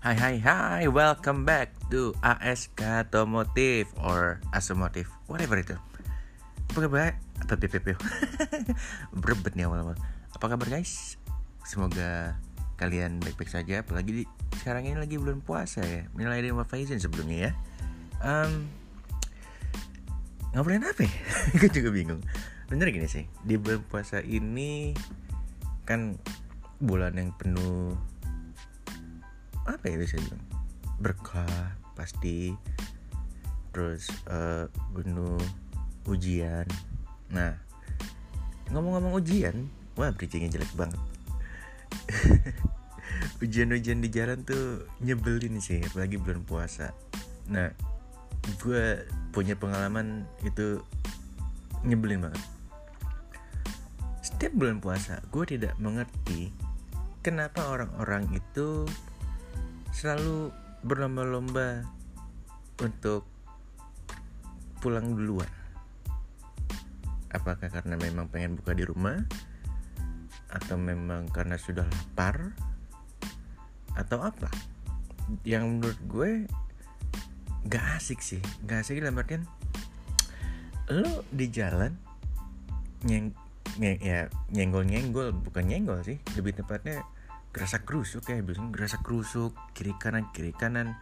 Hai hai hai, welcome back to ASK Automotive or Asomotive, whatever itu. Apa kabar? Apa PPP? Berebet nih awal-awal. Apa kabar guys? Semoga kalian baik-baik saja. Apalagi di, sekarang ini lagi bulan puasa ya. Nilai dari Faizin sebelumnya ya. Um, ngobrolin apa ya? Gue juga bingung. Bener gini sih, di bulan puasa ini kan bulan yang penuh apa ya bisa bilang berkah pasti. Terus uh, penuh ujian. Nah ngomong-ngomong ujian wah bridgingnya jelek banget. Ujian-ujian di jalan tuh nyebelin sih apalagi bulan puasa. Nah gue punya pengalaman itu nyebelin banget. Setiap bulan puasa gue tidak mengerti kenapa orang-orang itu selalu berlomba-lomba untuk pulang duluan. Apakah karena memang pengen buka di rumah atau memang karena sudah lapar atau apa? Yang menurut gue gak asik sih, gak asik dalam artian lo di jalan nyeng, nyeng ya nyenggol nyenggol bukan nyenggol sih lebih tepatnya gerasa kerusuk ya biasanya gerasa kerusuk kiri kanan kiri kanan.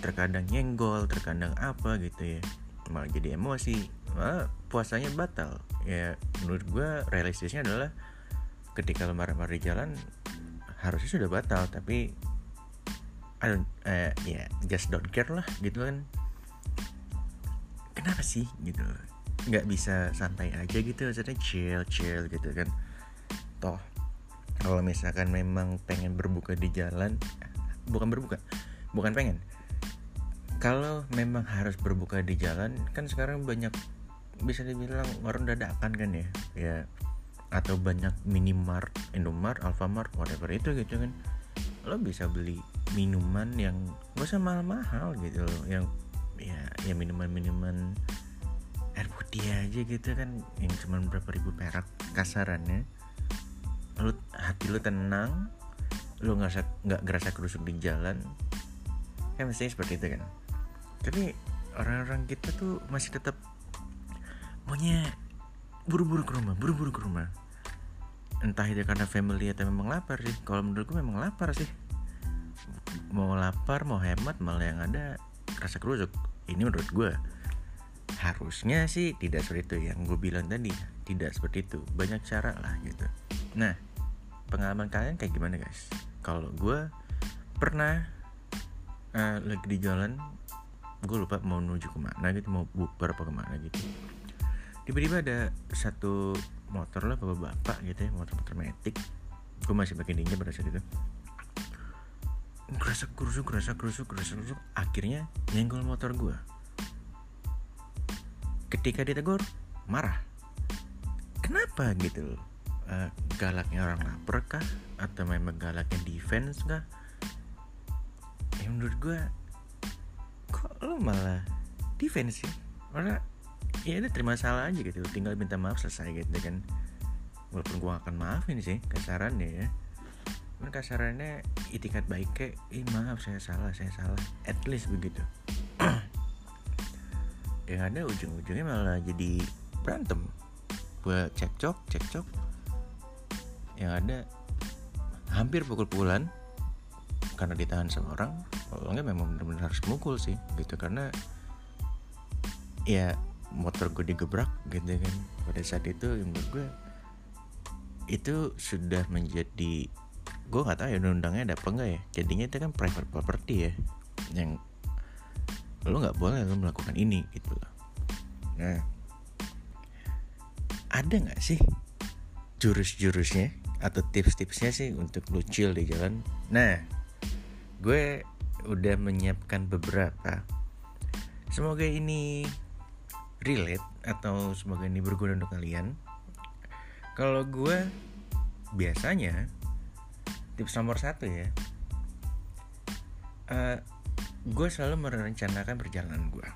Terkadang nyenggol terkadang apa gitu ya. Malah jadi emosi. Malah puasanya batal. Ya menurut gue realistisnya adalah ketika lo marah-marah di jalan harusnya sudah batal tapi I don't eh, ya yeah, just don't care lah gitu kan. Kenapa sih gitu? Nggak bisa santai aja gitu maksudnya chill chill gitu kan. Toh kalau misalkan memang pengen berbuka di jalan bukan berbuka bukan pengen. Kalau memang harus berbuka di jalan kan sekarang banyak bisa dibilang warung dadakan kan ya ya. Atau banyak minimart, Indomart, Alfamart, whatever itu gitu kan. Lo bisa beli minuman yang gak usah mahal-mahal gitu loh yang ya ya minuman-minuman air putih aja gitu kan yang cuma berapa ribu perak kasarannya lu hati lu tenang lu nggak nggak gerasa kerusuk di jalan. Kan mestinya seperti itu kan. Tapi orang-orang kita tuh masih tetap maunya buru-buru ke rumah buru-buru ke rumah. Entah itu karena family atau memang lapar sih. Kalau menurutku memang lapar sih. Mau lapar mau hemat malah yang ada rasa kerusuk. Ini menurut gue harusnya sih tidak seperti itu yang gue bilang tadi. Tidak seperti itu. Banyak cara lah gitu nah pengalaman kalian kayak gimana guys? Kalau gue pernah uh, lagi di jalan gue lupa mau menuju ke mana gitu mau bukber apa ke mana gitu. Tiba-tiba ada satu motor lah bapak-bapak gitu ya motor-motor metik. Gue masih pakai ninja pada saat itu. Kerasa kerusuk kerasa kerusuk kerasa kerusuk akhirnya nyenggol motor gue ketika ditegur marah. Kenapa gitu uh, galaknya orang lapar kah? Atau memang galaknya defense kah? Ya menurut gue kok lo malah defense sih? Karena ya udah terima salah aja gitu. Tinggal minta maaf selesai gitu kan. Walaupun gue akan maafin sih kasarannya ya. Kan kasarannya itikat baik kayak ih maaf saya salah saya salah. At least begitu. Yang ada ujung-ujungnya malah jadi berantem. Buat cekcok cekcok yang ada hampir pukul-pukulan karena ditahan sama orang nggak memang benar-benar harus mukul sih gitu. Karena ya motor gue digebrak gitu kan. Pada saat itu menurut gue itu sudah menjadi gue nggak tahu ya undangnya ada apa enggak ya. Jadinya itu kan private property ya yang lo nggak boleh lo melakukan ini gitu loh. Nah ada nggak sih jurus-jurusnya atau tips-tipsnya sih untuk lu chill di jalan. Nah gue udah menyiapkan beberapa. Semoga ini relate atau semoga ini berguna untuk kalian. Kalau gue biasanya tips nomor satu ya uh, gue selalu merencanakan perjalanan gue.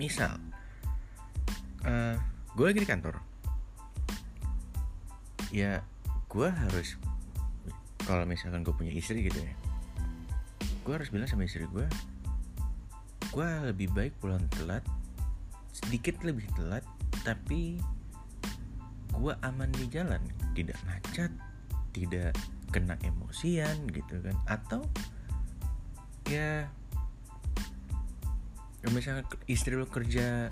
Misal uh, gue lagi di kantor ya gue harus kalau misalkan gue punya istri gitu ya gue harus bilang sama istri gue gue lebih baik pulang telat sedikit lebih telat tapi gue aman di jalan. Tidak macet tidak kena emosian gitu kan. Atau ya misalnya istri lo kerja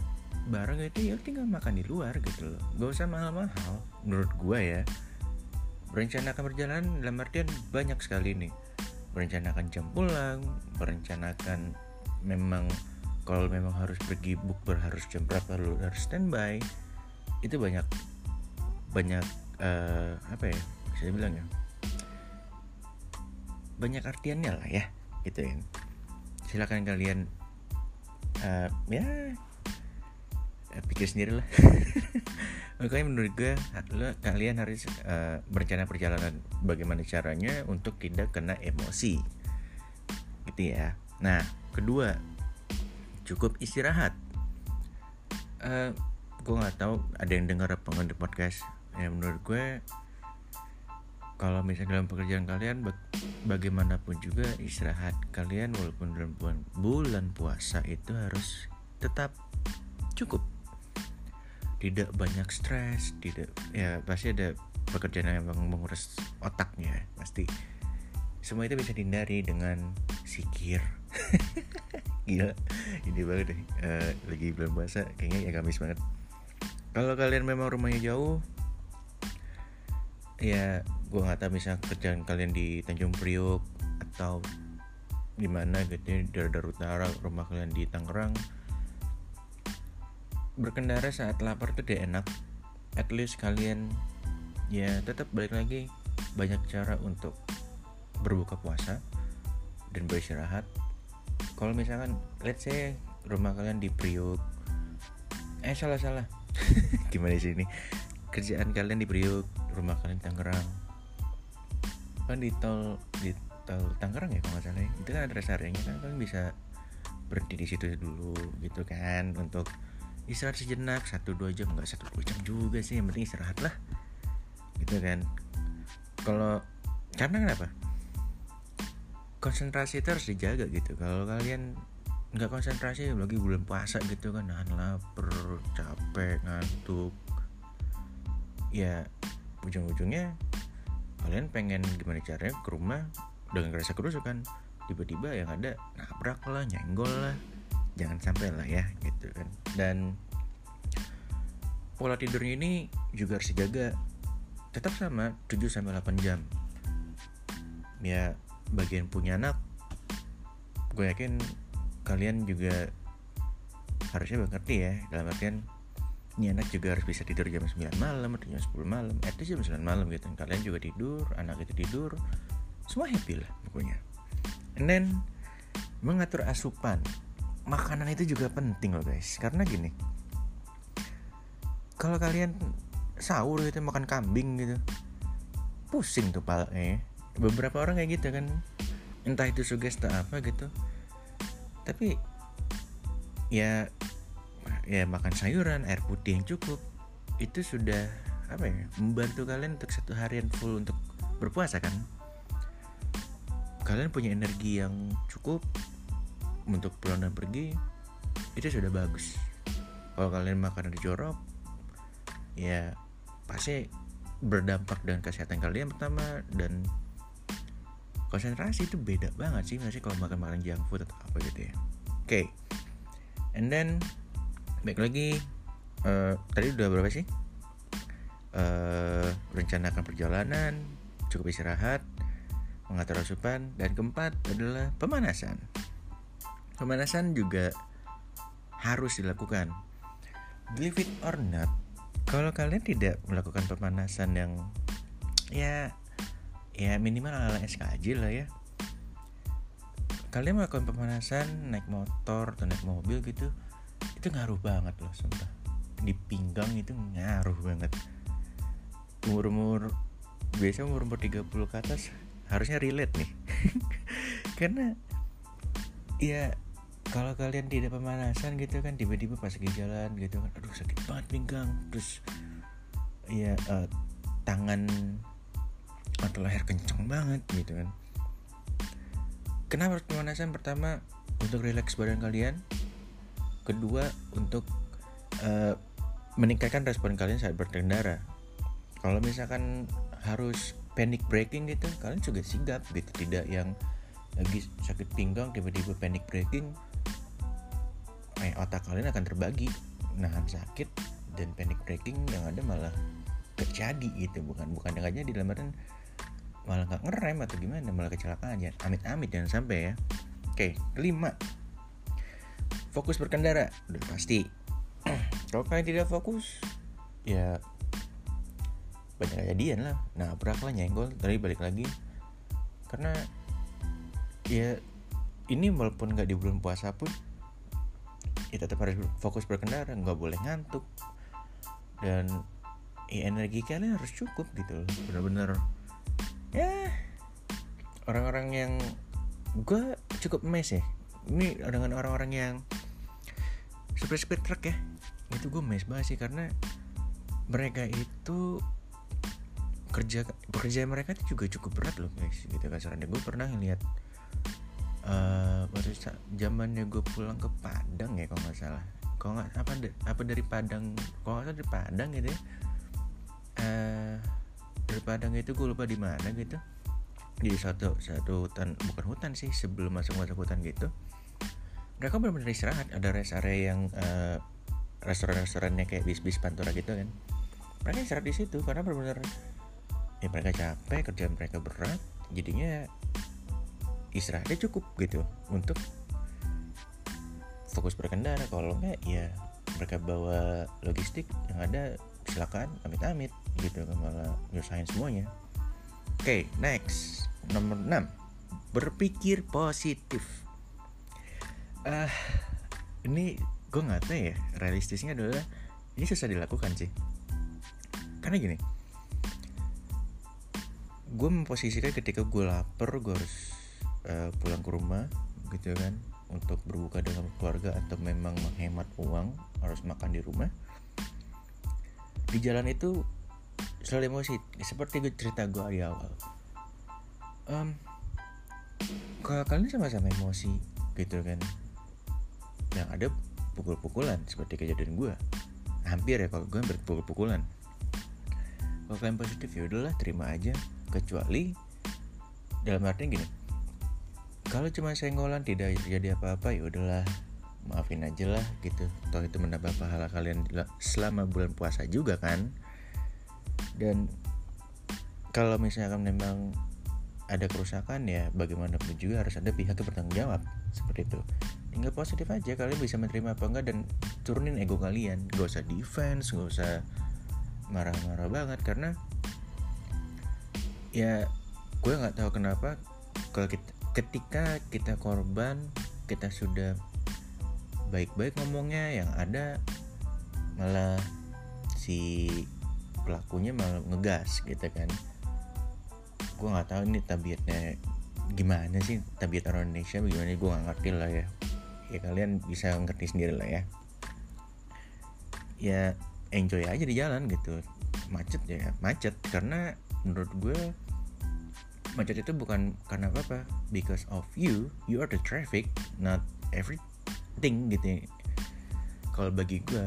bareng gitu ya tinggal makan di luar gitu loh. Gak usah mahal-mahal menurut gue ya. Merencanakan perjalanan dalam artian banyak sekali nih. Merencanakan jam pulang merencanakan memang kalau memang harus pergi bukber harus jam berapa lu harus standby. Itu banyak banyak uh, apa ya saya bilang ya. Banyak artiannya lah ya gitu ya. Silakan kalian uh, ya pikir sendiri lah. Makanya menurut gue lo, kalian harus uh, berencana perjalanan bagaimana caranya untuk tidak kena emosi. Gitu ya. Nah kedua cukup istirahat. Uh, gue nggak tahu ada yang dengar apa nggak di podcast. Ya menurut gue kalau misalnya dalam pekerjaan kalian bagaimanapun juga istirahat kalian walaupun dalam bulan, bulan puasa itu harus tetap cukup tidak banyak stres tidak ya pasti ada pekerjaan yang menguras otaknya pasti. Semua itu bisa dihindari dengan sikir. Gila ini banget deh. Uh, lagi bulan puasa kayaknya ya gamis banget. Kalau kalian memang rumahnya jauh ya gue nggak tahu misalnya kerjaan kalian di Tanjung Priok atau di mana gitu ya, di daerah utara rumah kalian di Tangerang berkendara saat lapar tuh dia enak. At least kalian ya tetap balik lagi. Banyak cara untuk berbuka puasa dan beristirahat. Kalau misalkan let's say rumah kalian di Priok eh salah salah. Gimana sih ini? Kerjaan kalian di Priok rumah kalian di Tangerang. Kan di tol di tol Tangerang ya kalau nggak salah ya. itu kan ada rest area kan? Kalian bisa berhenti di situ dulu gitu kan untuk istirahat sejenak satu dua jam. Nggak satu dua jam juga sih yang penting istirahat lah. Gitu kan. Kalau karena kenapa? Konsentrasi itu harus dijaga gitu. Kalau kalian nggak konsentrasi lagi bulan puasa gitu kan nahan lapar capek ngantuk. Ya ujung-ujungnya kalian pengen gimana caranya ke rumah dengan rasa kerusukan. Tiba-tiba yang ada nabrak lah nyenggol lah jangan sampai lah ya gitu kan. Dan pola tidurnya ini juga harus dijaga. Tetap sama 7 sampai 8 jam. Ya bagian punya anak gue yakin kalian juga harusnya mengerti ya. Dalam artian ini anak juga harus bisa tidur jam 9 malam atau jam 10 malam at least jam 9 malam gitu. Kalian juga tidur anak itu tidur semua happy lah pokoknya. And then mengatur asupan makanan itu juga penting loh guys. Karena gini kalau kalian sahur gitu makan kambing gitu pusing tuh palanya. Beberapa orang kayak gitu kan entah itu sugesti apa gitu. Tapi ya ya makan sayuran air putih yang cukup itu sudah apa ya membantu kalian untuk satu harian full untuk berpuasa kan. Kalian punya energi yang cukup untuk pulang dan pergi itu sudah bagus. Kalau kalian makan jorok ya pasti berdampak dengan kesehatan kalian pertama dan konsentrasi itu beda banget sih masih kalau makan makan junk food atau apa gitu ya. Oke okay. and then baik lagi uh, tadi udah berapa sih? Uh, rencanakan perjalanan cukup istirahat mengatur asupan dan keempat adalah pemanasan pemanasan juga harus dilakukan. Believe it or not kalau kalian tidak melakukan pemanasan yang ya ya minimal ala SKJ lah ya. Kalian melakukan pemanasan naik motor atau naik mobil gitu itu ngaruh banget loh sumpah. Di pinggang itu ngaruh banget. Umur-umur biasa umur-umur 30 ke atas harusnya relate nih. Karena ya kalau kalian tidak pemanasan gitu kan tiba-tiba pas lagi jalan gitu kan aduh sakit banget pinggang terus ya uh, tangan atau leher kenceng banget gitu kan. Kenapa pemanasan? Pertama untuk rileks badan kalian. Kedua untuk uh, meningkatkan respon kalian saat berkendara. Kalau misalkan harus panic braking gitu kalian juga sigap gitu. Tidak yang lagi sakit pinggang tiba-tiba panic braking eh, otak kalian akan terbagi. Nahan sakit dan panic braking yang ada malah terjadi gitu. Bukan bukan yang aja di dalam malah nggak ngerem atau gimana malah kecelakaan. Ya amit-amit jangan sampai ya. Oke kelima. Fokus berkendara. Udah pasti. Kalau kalian tidak fokus ya banyak kejadian lah. Nah lah nyenggol tadi balik lagi. Karena ya ini walaupun nggak di bulan puasa pun ya tetap harus fokus berkendara nggak boleh ngantuk. Dan ya energi kalian harus cukup gitu loh bener-bener. Ya orang-orang yang gue cukup mes ya. Ini dengan orang-orang yang seperti truk ya itu gue mes banget sih karena mereka itu kerja pekerjaan mereka itu juga cukup berat loh guys gitu kasarnya gue pernah ngeliat uh, waktu zamannya gue pulang ke Padang ya kalau nggak salah. Kalau nggak apa apa dari Padang? Kalau nggak salah dari Padang gitu ya. Uh, dari Padang itu gue lupa di mana gitu. Di satu satu hutan bukan hutan sih sebelum masuk masuk hutan gitu. Mereka benar-benar istirahat ada rest area yang uh, restoran-restorannya kayak bis-bis pantura gitu kan. Mereka istirahat di situ karena benar-benar ya mereka capek kerjaan mereka berat jadinya istirahatnya cukup gitu untuk fokus berkendara. Kalau enggak ya mereka bawa logistik yang ada silakan amit-amit gitu malah nyusahin semuanya. Oke okay, next. Nomor 6 berpikir positif. Uh, ini gue nggak tahu ya realistisnya adalah ini susah dilakukan sih. Karena gini gue memposisikan ketika gue lapar gue harus uh, pulang ke rumah gitu kan untuk berbuka dengan keluarga atau memang menghemat uang harus makan di rumah. Di jalan itu selalu emosi. Seperti gue cerita gue di awal. Um, kalau kalian sama-sama emosi gitu kan. Yang ada pukul-pukulan seperti kejadian gue hampir ya kalau gue berpukul-pukulan kalau kalian positif ya udahlah terima aja. Kecuali dalam artinya gini kalau cuma senggolan tidak jadi apa-apa ya udahlah. Maafin aja lah gitu. Toh itu menambah pahala kalian selama bulan puasa juga kan? Dan kalau misalkan memang ada kerusakan ya bagaimanapun juga harus ada pihak yang bertanggung jawab. Seperti itu. Tinggal positif aja kalian bisa menerima apa enggak dan turunin ego kalian. Gak usah defense gak usah marah-marah banget karena ya gue nggak tahu kenapa kalau kita ketika kita korban kita sudah baik-baik ngomongnya yang ada malah si pelakunya malah ngegas gitu kan. Gue nggak tahu ini tabiatnya gimana sih tabiat orang Indonesia bagaimana gue nggak ngerti lah ya. Ya kalian bisa ngerti sendiri lah ya. Ya enjoy aja di jalan gitu. Macet ya macet. Karena menurut gue macet itu bukan karena apa apa because of you you are the traffic not everything gitu kalau bagi gue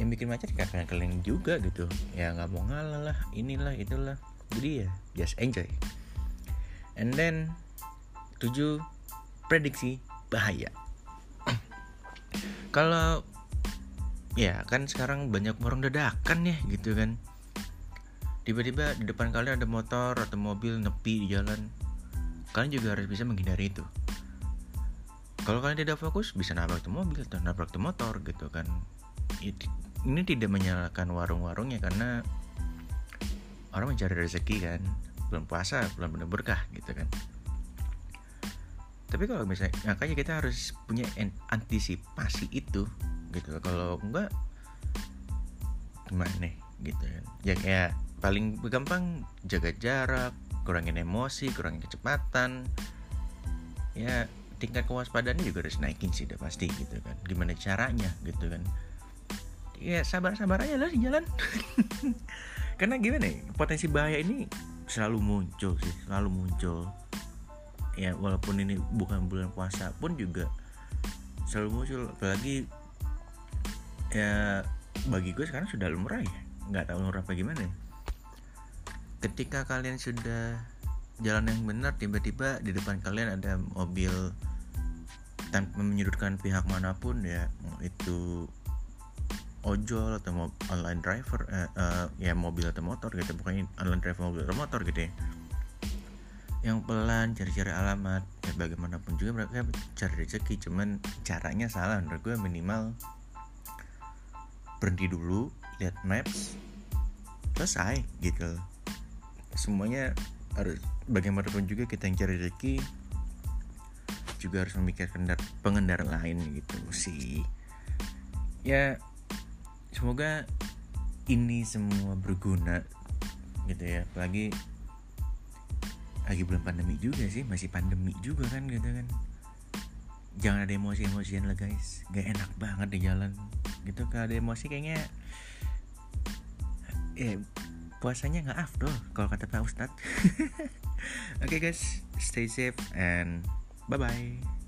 yang bikin macet karena kalian juga gitu. Ya nggak mau ngalah lah inilah itulah. Jadi ya just enjoy. And then tujuh prediksi bahaya. Kalau ya kan sekarang banyak warung dadakan ya gitu kan tiba-tiba di depan kalian ada motor atau mobil nepi di jalan. Kalian juga harus bisa menghindari itu. Kalau kalian tidak fokus bisa nabrak tuh mobil atau nabrak tuh motor gitu kan. Ini tidak menyalahkan warung-warungnya karena orang mencari rezeki kan. Bulan puasa bulan benar berkah gitu kan. Tapi kalau misalnya makanya kita harus punya antisipasi itu gitu. Kalau enggak gimana gitu kan? Ya kayak paling gampang jaga jarak kurangin emosi kurangin kecepatan. Ya tingkat kewaspadaannya juga harus naikin sih udah pasti gitu kan. Gimana caranya gitu kan. Ya sabar-sabar aja lah di jalan. Karena gimana ya potensi bahaya ini selalu muncul sih selalu muncul. Ya walaupun ini bukan bulan puasa pun juga selalu muncul. Apalagi ya bagi gue sekarang sudah lumrah ya. Nggak tahu lumrah apa gimana ya. Ketika kalian sudah jalan yang benar tiba-tiba di depan kalian ada mobil tanpa menyudutkan pihak mana pun ya itu ojol atau mau online driver eh, uh, ya mobil atau motor gitu bukan online driver mobil atau motor gitu ya. Yang pelan cari-cari alamat ya bagaimanapun juga mereka cari rezeki cuman caranya salah menurut gue minimal berhenti dulu lihat maps selesai gitu semuanya harus bagaimanapun juga kita yang cari rezeki juga harus memikirkan pengendara lain gitu sih. Ya semoga ini semua berguna gitu ya. Apalagi lagi belum pandemi juga sih masih pandemi juga kan gitu kan. Jangan ada emosi-emosian lah guys. Gak enak banget di jalan. Gitu kalau ada emosi kayaknya eh puasanya nggak afdol kalau kata Pak Ustadz. Oke okay guys stay safe and bye bye